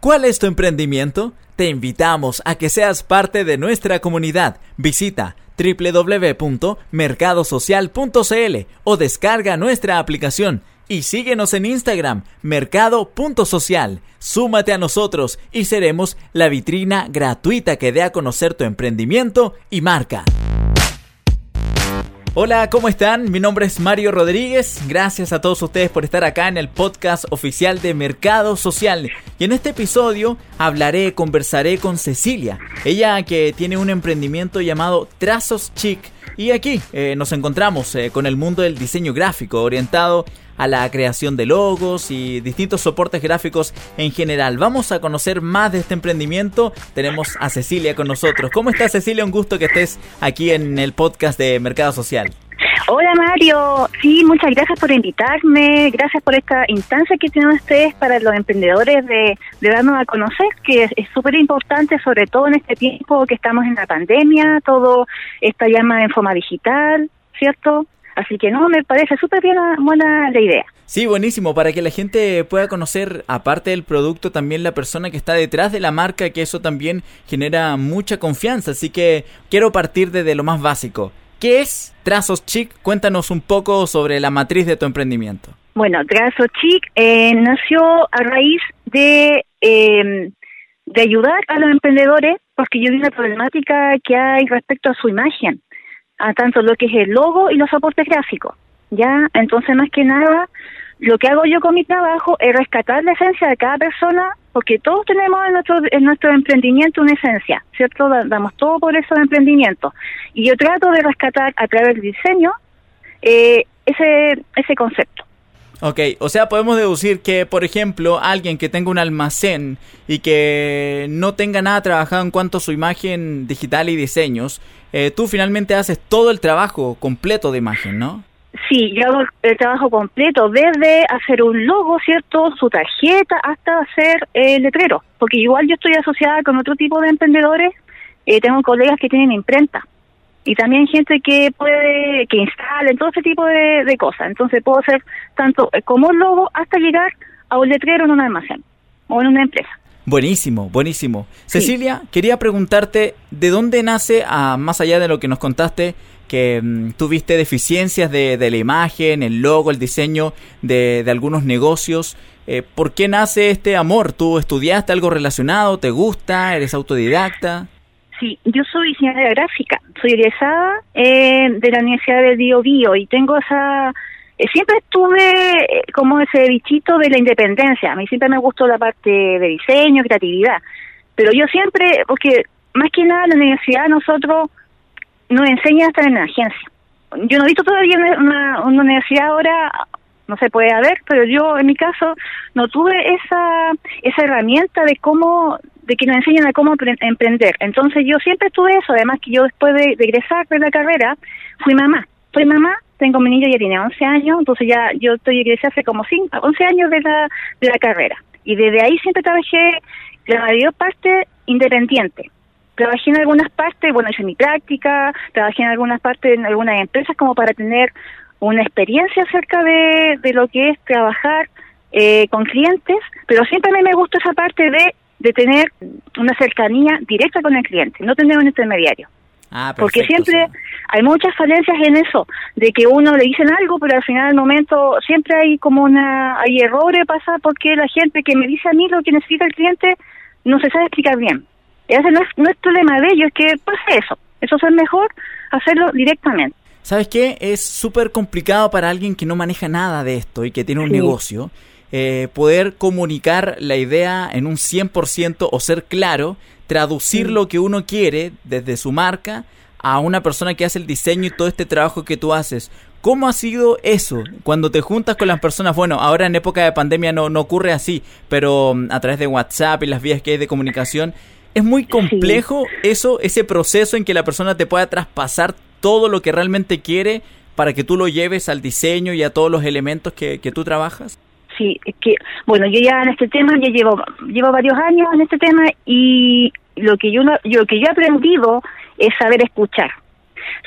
¿Cuál es tu emprendimiento? Te invitamos a que seas parte de nuestra comunidad. Visita www.mercadosocial.cl o descarga nuestra aplicación y síguenos en Instagram, mercado.social. Súmate a nosotros y seremos la vitrina gratuita que dé a conocer tu emprendimiento y marca. Hola, ¿cómo están? Mi nombre es Mario Rodríguez. Gracias a todos ustedes por estar acá en el podcast oficial de Mercado Social. Y en este episodio hablaré, conversaré con Cecilia. Ella que tiene un emprendimiento llamado Trazos Chic. Y aquí eh, nos encontramos eh, con el mundo del diseño gráfico orientado a la creación de logos y distintos soportes gráficos en general. Vamos a conocer más de este emprendimiento. Tenemos a Cecilia con nosotros. ¿Cómo estás Cecilia? Un gusto que estés aquí en el podcast de Mercado Social. Hola Mario, sí, muchas gracias por invitarme, gracias por esta instancia que tienen ustedes para los emprendedores de, darnos a conocer, que es súper importante, sobre todo en este tiempo que estamos en la pandemia, todo esta llama en forma digital, ¿cierto? Así que no, me parece súper bien buena la idea. Sí, buenísimo, para que la gente pueda conocer, aparte del producto, también la persona que está detrás de la marca, que eso también genera mucha confianza. Así que quiero partir desde lo más básico. ¿Qué es Trazos Chic? Cuéntanos un poco sobre la matriz de tu emprendimiento. Bueno, Trazos Chic eh, nació a raíz de, em, de ayudar a los emprendedores porque yo vi una problemática que hay respecto a su imagen a tanto lo que es el logo y los soportes gráficos. ¿ya? Entonces, más que nada, lo que hago yo con mi trabajo es rescatar la esencia de cada persona, porque todos tenemos en nuestro, en nuestro emprendimiento una esencia, ¿cierto? Damos todo por eso de emprendimiento. Y yo trato de rescatar a través del diseño eh, ese, ese concepto. Ok, o sea, podemos deducir que, por ejemplo, alguien que tenga un almacén y que no tenga nada trabajado en cuanto a su imagen digital y diseños, eh, tú finalmente haces todo el trabajo completo de imagen, ¿no? Sí, yo hago el trabajo completo, desde hacer un logo, ¿cierto? Su tarjeta, hasta hacer el letrero. Porque igual yo estoy asociada con otro tipo de emprendedores. Eh, tengo colegas que tienen imprenta y también gente que puede, que instale todo ese tipo de, cosas. Entonces puedo hacer tanto como logo hasta llegar a un letrero en un almacén o en una empresa. Buenísimo, buenísimo. Cecilia, quería preguntarte de dónde nace, a, más allá de lo que nos contaste, que mm, tuviste deficiencias de, de, la imagen, el logo, el diseño de, de algunos negocios. Eh, ¿Por qué nace este amor? ¿Tú estudiaste algo relacionado? ¿Te gusta? ¿Eres autodidacta? Sí, yo soy diseñadora gráfica, soy egresada eh, de la Universidad de Bio Bio y tengo esa... Eh, siempre estuve eh, como ese bichito de la independencia, a mí siempre me gustó la parte de diseño, creatividad, pero yo siempre, porque más que nada la universidad nosotros nos enseña a estar en la agencia. Yo no he visto todavía una, una universidad ahora no se puede haber, pero yo en mi caso no tuve esa esa herramienta de cómo de que nos enseñan a cómo emprender. Entonces yo siempre tuve eso, además que yo después de, egresar de la carrera fui mamá. Soy mamá, tengo mi niño ya tiene 11 años, entonces ya yo estoy egresé hace como 5, 11 años de la, de la carrera. Y desde ahí siempre trabajé la mayor parte independiente. Trabajé en algunas partes, bueno, hice mi práctica, trabajé en algunas partes en algunas empresas como para tener una experiencia acerca de, de lo que es trabajar eh, con clientes, pero siempre a mí me gusta esa parte de de tener una cercanía directa con el cliente, no tener un intermediario. Ah, Porque siempre hay muchas falencias en eso, de que uno le dicen algo, pero al final del momento siempre hay como una, hay errores pasa porque la gente que me dice a mí lo que necesita el cliente no se sabe explicar bien. Ese no es, no es problema de ellos, es que pasa eso. Eso es mejor hacerlo directamente. ¿Sabes qué? Es súper complicado para alguien que no maneja nada de esto y que tiene un negocio eh, poder comunicar la idea en un 100% o ser claro, traducir lo que uno quiere desde su marca a una persona que hace el diseño y todo este trabajo que tú haces. ¿Cómo ha sido eso? Cuando te juntas con las personas, bueno, ahora en época de pandemia no, no ocurre así, pero mm, a través de WhatsApp y las vías que hay de comunicación, es muy complejo eso, ese proceso en que la persona te pueda traspasar todo lo que realmente quiere para que tú lo lleves al diseño y a todos los elementos que, que tú trabajas sí, es que, bueno, yo ya en este tema ya llevo, llevo varios años en este tema y lo que yo, lo que yo he aprendido es saber escuchar,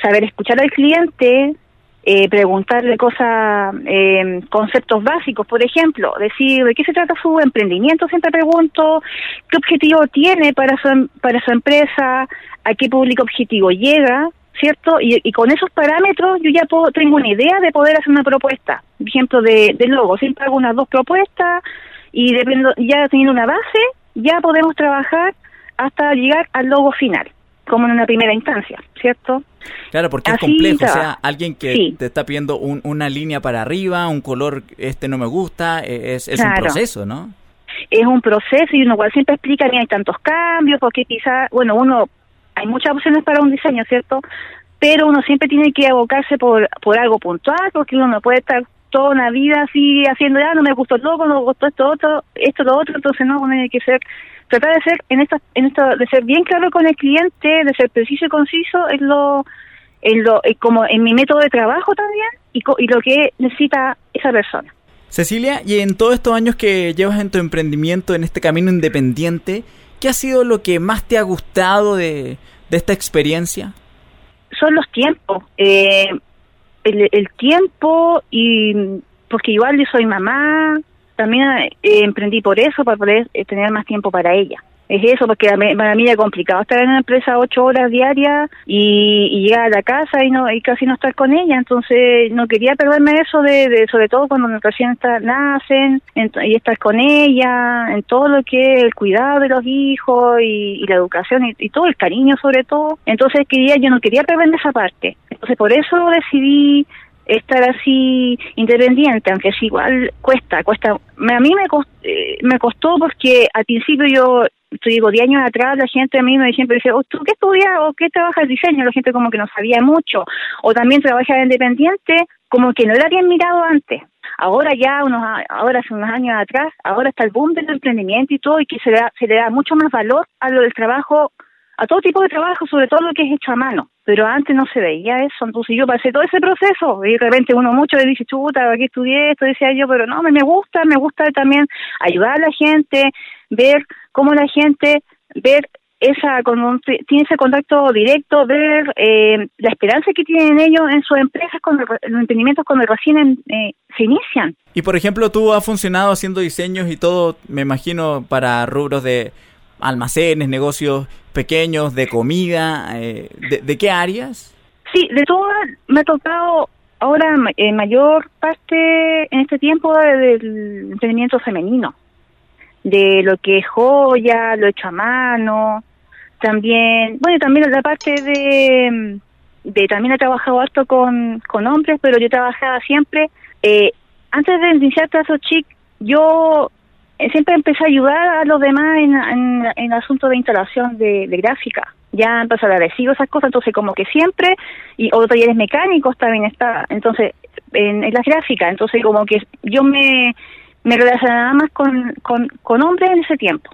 saber escuchar al cliente eh, preguntarle cosas, eh, conceptos básicos, por ejemplo, decir de qué se trata su emprendimiento, siempre pregunto qué objetivo tiene para su, em, para su empresa, a qué público objetivo llega, ¿cierto? Y, con esos parámetros yo ya puedo, tengo una idea de poder hacer una propuesta, por ejemplo, de, de logo, siempre hago unas dos propuestas y dependo, ya teniendo una base, ya podemos trabajar hasta llegar al logo final como en una primera instancia, ¿cierto? Claro, porque es complejo, o sea, alguien que te está pidiendo una línea para arriba, un color, este no me gusta, e, es, es un proceso, ¿no? Es un proceso y uno igual siempre explica, mira, hay tantos cambios, porque quizá, bueno, uno, hay muchas opciones para un diseño, ¿cierto? Pero uno siempre tiene que abocarse por, por algo puntual, porque uno no puede estar toda una vida así haciendo, ya no me gustó el loco, no me gustó esto otro, esto lo otro, entonces no, uno tiene que ser tratar de ser en esta, en esto de ser bien claro con el cliente, de ser preciso y conciso en lo, en lo, como en mi método de trabajo también y, y lo que necesita esa persona. Cecilia, y en todos estos años que llevas en tu emprendimiento, en este camino independiente, ¿qué ha sido lo que más te ha gustado de, esta experiencia? Son los tiempos. Eh, el, el, tiempo y porque igual yo soy mamá, también eh, emprendí por eso, para poder eh, tener más tiempo para ella. Es eso, porque para mí era complicado estar en una empresa ocho horas diarias y, llegar a la casa y no y casi no estar con ella. Entonces no quería perderme eso, de, sobre todo cuando recién está, nacen y estar con ella, en todo lo que es el cuidado de los hijos y, la educación y, y, todo el cariño sobre todo. Entonces quería yo no quería perderme esa parte. Entonces por eso decidí estar así independiente, aunque es igual cuesta, cuesta. A mí me costó, eh, me costó porque al principio yo, digo, 10 años atrás la gente a mí me siempre decía, oh, ¿tú qué estudias o qué trabajas diseño? La gente como que no sabía mucho. O también trabaja independiente, como que no era bien mirado antes. Ahora ya, unos ahora hace unos años atrás, ahora está el boom del emprendimiento y todo, y que se, da, se le da mucho más valor a lo del trabajo a todo tipo de trabajo, sobre todo lo que es hecho a mano. Pero antes no se veía eso, entonces yo pasé todo ese proceso y de repente uno mucho le dice, chuta, aquí estudié esto, decía yo, pero no, me gusta, me gusta también ayudar a la gente, ver cómo la gente, ver esa tiene ese contacto directo, ver eh, la esperanza que tienen ellos en sus empresas, cuando los emprendimientos cuando recién eh, se inician. Y por ejemplo, tú has funcionado haciendo diseños y todo, me imagino, para rubros de almacenes, negocios pequeños, de comida, eh, de, qué áreas? Sí, de todas me ha tocado ahora en mayor parte en este tiempo del emprendimiento femenino, de lo que es joya, lo hecho a mano, también, bueno, también la parte de, de también he trabajado harto con, con hombres, pero yo trabajaba siempre, eh, antes de iniciar Trazo Chic, yo eh, siempre empecé a ayudar a los demás en, en, el asunto de instalación de, gráfica. Ya empezó a adhesivo, esas cosas, entonces como que siempre, y o talleres mecánicos también está, entonces, en, en la gráfica, entonces como que yo me, me relacionaba más con, con, hombres en ese tiempo.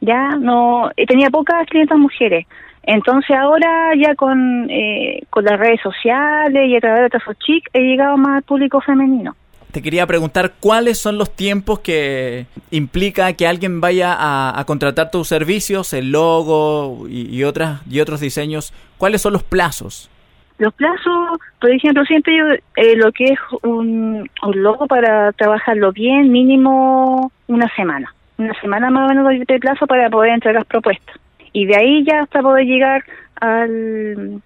Ya no, eh, tenía pocas clientas mujeres. Entonces ahora ya con, eh, con las redes sociales y a través de Tazo Chic he llegado más al público femenino te quería preguntar cuáles son los tiempos que implica que alguien vaya a, contratar tus servicios, el logo y, otras, y otros diseños. ¿Cuáles son los plazos? Los plazos, por ejemplo, siempre yo, eh, lo que es un, logo para trabajarlo bien, mínimo una semana. Una semana más o menos de plazo para poder entregar propuestas. Y de ahí ya hasta poder llegar al,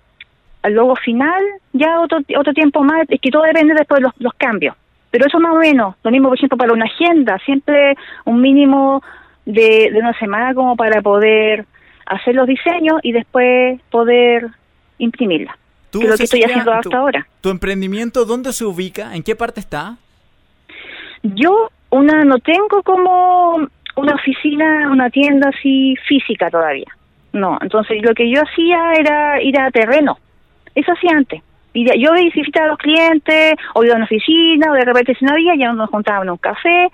logo final, ya otro, otro tiempo más, es que todo depende después de los cambios pero eso más o menos, lo mismo por ejemplo para una agenda, siempre un mínimo de, una semana como para poder hacer los diseños y después poder imprimirla. ¿Tú, que es lo que estoy haciendo hasta ahora. ¿Tu emprendimiento dónde se ubica? ¿En qué parte está? Yo una no tengo como una oficina, una tienda así física todavía. No, entonces lo que yo hacía era ir a terreno. Eso hacía antes. Y yo visitaba a los clientes, o iba a una oficina, o de repente si no había, ya nos juntábamos un café.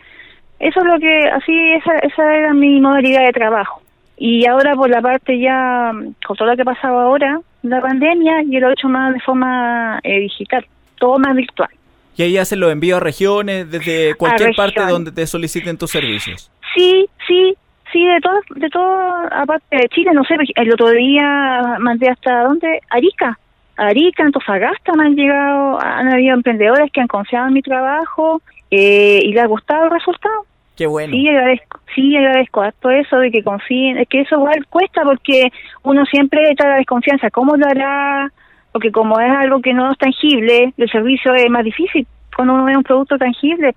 Eso es lo que, así, esa, esa era mi modalidad de trabajo. Y ahora por la parte ya, con todo lo que ha pasado ahora, la pandemia, yo lo he hecho más de forma eh, digital, todo más virtual. ¿Y ahí hacen los envíos a regiones desde cualquier parte donde te soliciten tus servicios? Sí, sí, sí, de todo, de todo, aparte de Chile, no sé, el otro día mandé hasta, ¿dónde? Arica, Arica, Antofagasta me han llegado, han habido emprendedores que han confiado en mi trabajo eh, y les ha gustado el resultado. Qué bueno. Sí, agradezco, sí, agradezco todo eso de que confíen, es que eso igual cuesta porque uno siempre está la desconfianza, ¿cómo lo hará? Porque como es algo que no es tangible, el servicio es más difícil cuando uno ve un producto tangible,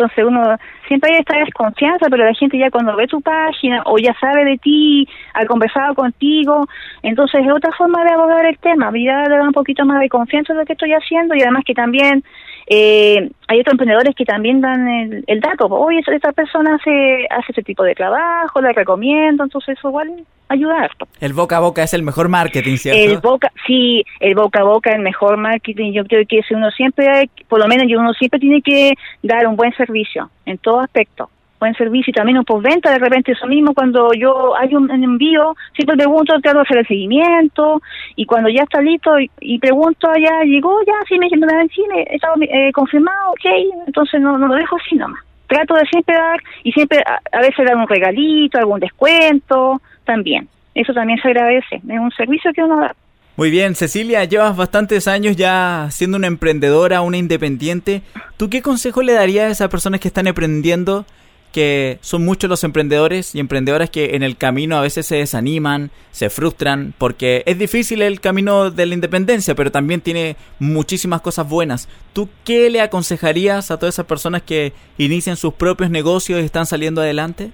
entonces uno siempre hay esta desconfianza, pero la gente ya cuando ve tu página o ya sabe de ti, ha conversado contigo, entonces es otra forma de abordar el tema, ya le da un poquito más de confianza en lo que estoy haciendo y además que también eh, hay otros emprendedores que también dan el, dato, oye, esta persona hace, hace este tipo de trabajo, le recomiendo, entonces eso igual ayudar. El boca a boca es el mejor marketing, ¿cierto? El boca, sí, el boca a boca es el mejor marketing. Yo creo que si uno siempre, por lo menos uno siempre tiene que dar un buen servicio en todo aspecto buen servicio y también un postventa, de repente eso mismo, cuando yo hay un, envío, siempre pregunto, trato de hacer el seguimiento, y cuando ya está listo y, pregunto, ya llegó, ya, sí, me dijeron, sí, me, estaba eh, confirmado, ok, entonces no, no lo dejo así nomás. Trato de siempre dar, y siempre a, a veces dar un regalito, algún descuento, también. Eso también se agradece, es un servicio que uno da. Muy bien, Cecilia, llevas bastantes años ya siendo una emprendedora, una independiente. ¿Tú qué consejo le darías a esas personas que están emprendiendo que son muchos los emprendedores y emprendedoras que en el camino a veces se desaniman, se frustran, porque es difícil el camino de la independencia, pero también tiene muchísimas cosas buenas. ¿Tú qué le aconsejarías a todas esas personas que inician sus propios negocios y están saliendo adelante?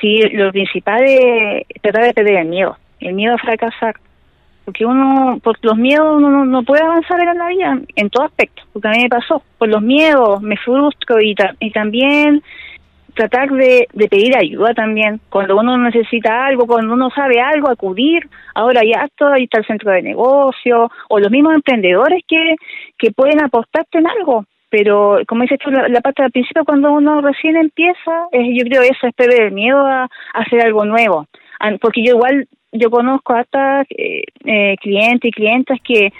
Sí, lo principal es tratar de perder el miedo, el miedo a fracasar. Porque uno, por los miedos, uno no, puede avanzar en la vida, en todo aspecto, porque a mí me pasó. Por los miedos me frustro y también tratar de, pedir ayuda también. Cuando uno necesita algo, cuando uno sabe algo, acudir. Ahora ya todo, ahí está el centro de negocio o los mismos emprendedores que, que pueden aportarte en algo. Pero, como dices tú, la, parte del principio, cuando uno recién empieza, es, yo creo eso es perder el miedo a, hacer algo nuevo. Porque yo igual, yo conozco hasta eh, eh, clientes y clientas que,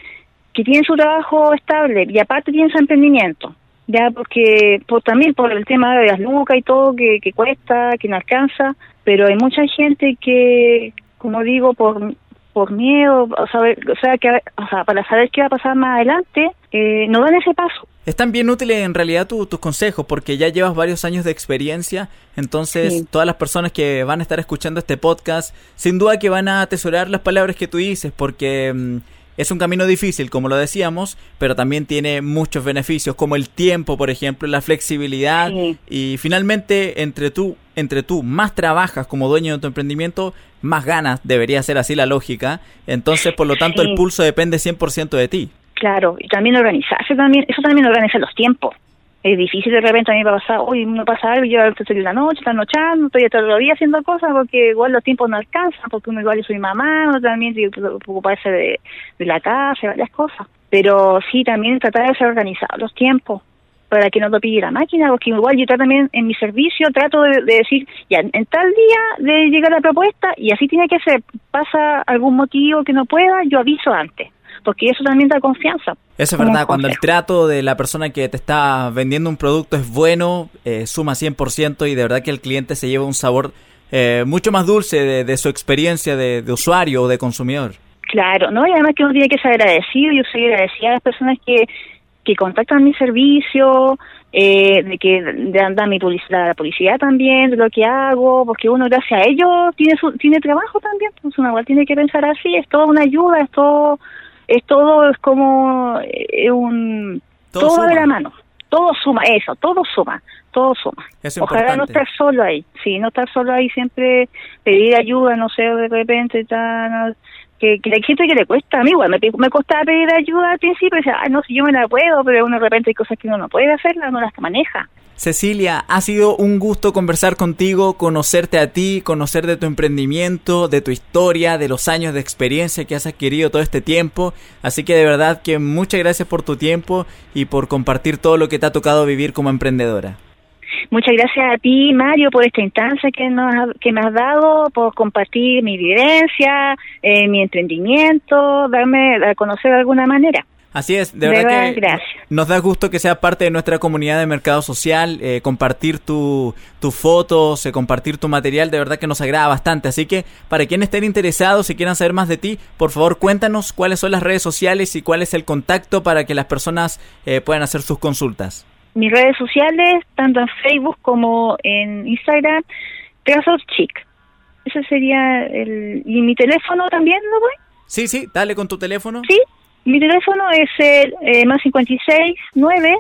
que tienen su trabajo estable y aparte tienen su emprendimiento ya porque por, también por el tema de las lucas y todo que, que cuesta, que no alcanza, pero hay mucha gente que, como digo, por por miedo, o, saber, o sea, que, o sea, para saber qué va a pasar más adelante, eh, no dan ese paso. Están bien útiles en realidad tus consejos porque ya llevas varios años de experiencia, entonces todas las personas que van a estar escuchando este podcast, sin duda que van a atesorar las palabras que tú dices porque... Mm, es un camino difícil, como lo decíamos, pero también tiene muchos beneficios, como el tiempo, por ejemplo, la flexibilidad y finalmente entre tú, entre tú más trabajas como dueño de tu emprendimiento, más ganas, debería ser así la lógica. Entonces, por lo tanto, el pulso depende 100% de ti. Claro, y también organizarse también, eso también organiza los tiempos es difícil de repente a mí me pasar, hoy me pasa algo, yo estoy en la noche, estoy nochando, estoy todo el haciendo cosas porque igual los tiempos no alcanzan, porque uno igual yo soy mamá, uno también tiene que ocuparse de, de la casa, varias cosas. Pero sí, también tratar de ser organizado los tiempos para que no te pille la máquina, porque igual yo también en mi servicio trato de, decir, ya, en tal día de llegar la propuesta y así tiene que ser, pasa algún motivo que no pueda, yo aviso antes porque eso también da confianza. Eso es verdad, cuando el trato de la persona que te está vendiendo un producto es bueno, eh, suma 100% y de verdad que el cliente se lleva un sabor eh, mucho más dulce de, su experiencia de, usuario o de consumidor. Claro, ¿no? Y además que uno tiene que ser agradecido, yo soy agradecida a las personas que, que contactan mi servicio, eh, de que dan mi publicidad, la publicidad también, de lo que hago, porque uno gracias a ellos tiene su, tiene trabajo también, entonces uno igual tiene que pensar así, es toda una ayuda, es todo es todo, es como eh, un... Todo, de la mano, todo suma, eso, todo suma, todo suma. Ojalá no estar solo ahí, sí, no estar solo ahí, siempre pedir ayuda, no sé, de repente, tan, que, que gente que le cuesta, a mí igual me, costaba pedir ayuda al principio, decía, no, si yo me la puedo, pero uno de repente hay cosas que uno no puede hacerlas, no las maneja. Cecilia, ha sido un gusto conversar contigo, conocerte a ti, conocer de tu emprendimiento, de tu historia, de los años de experiencia que has adquirido todo este tiempo. Así que de verdad que muchas gracias por tu tiempo y por compartir todo lo que te ha tocado vivir como emprendedora. Muchas gracias a ti, Mario, por esta instancia que, nos, que me has dado, por compartir mi vivencia, eh, mi emprendimiento, darme a conocer de alguna manera. Así es, de, verdad, que nos da gusto que seas parte de nuestra comunidad de mercado social, eh, compartir tus fotos, eh, compartir tu material, de verdad que nos agrada bastante. Así que para quienes estén interesados y quieran saber más de ti, por favor cuéntanos cuáles son las redes sociales y cuál es el contacto para que las personas eh, puedan hacer sus consultas. Mis redes sociales, tanto en Facebook como en Instagram, Trazos Chic. Ese sería el... ¿Y mi teléfono también, no voy? Sí, sí, dale con tu teléfono. Sí, mi teléfono es el eh, más 56 9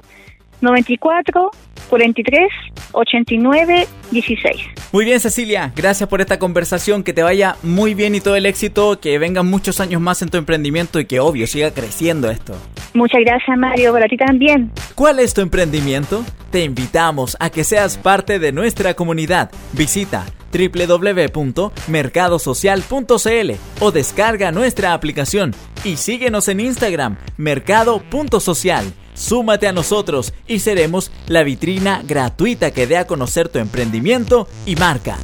94 43 89 16. Muy bien, Cecilia, gracias por esta conversación. Que te vaya muy bien y todo el éxito. Que vengan muchos años más en tu emprendimiento y que, obvio, siga creciendo esto. Muchas gracias, Mario. Para ti también. ¿Cuál es tu emprendimiento? Te invitamos a que seas parte de nuestra comunidad. Visita www.mercadosocial.cl o descarga nuestra aplicación y síguenos en Instagram, mercado.social. Súmate a nosotros y seremos la vitrina gratuita que dé a conocer tu emprendimiento y marca.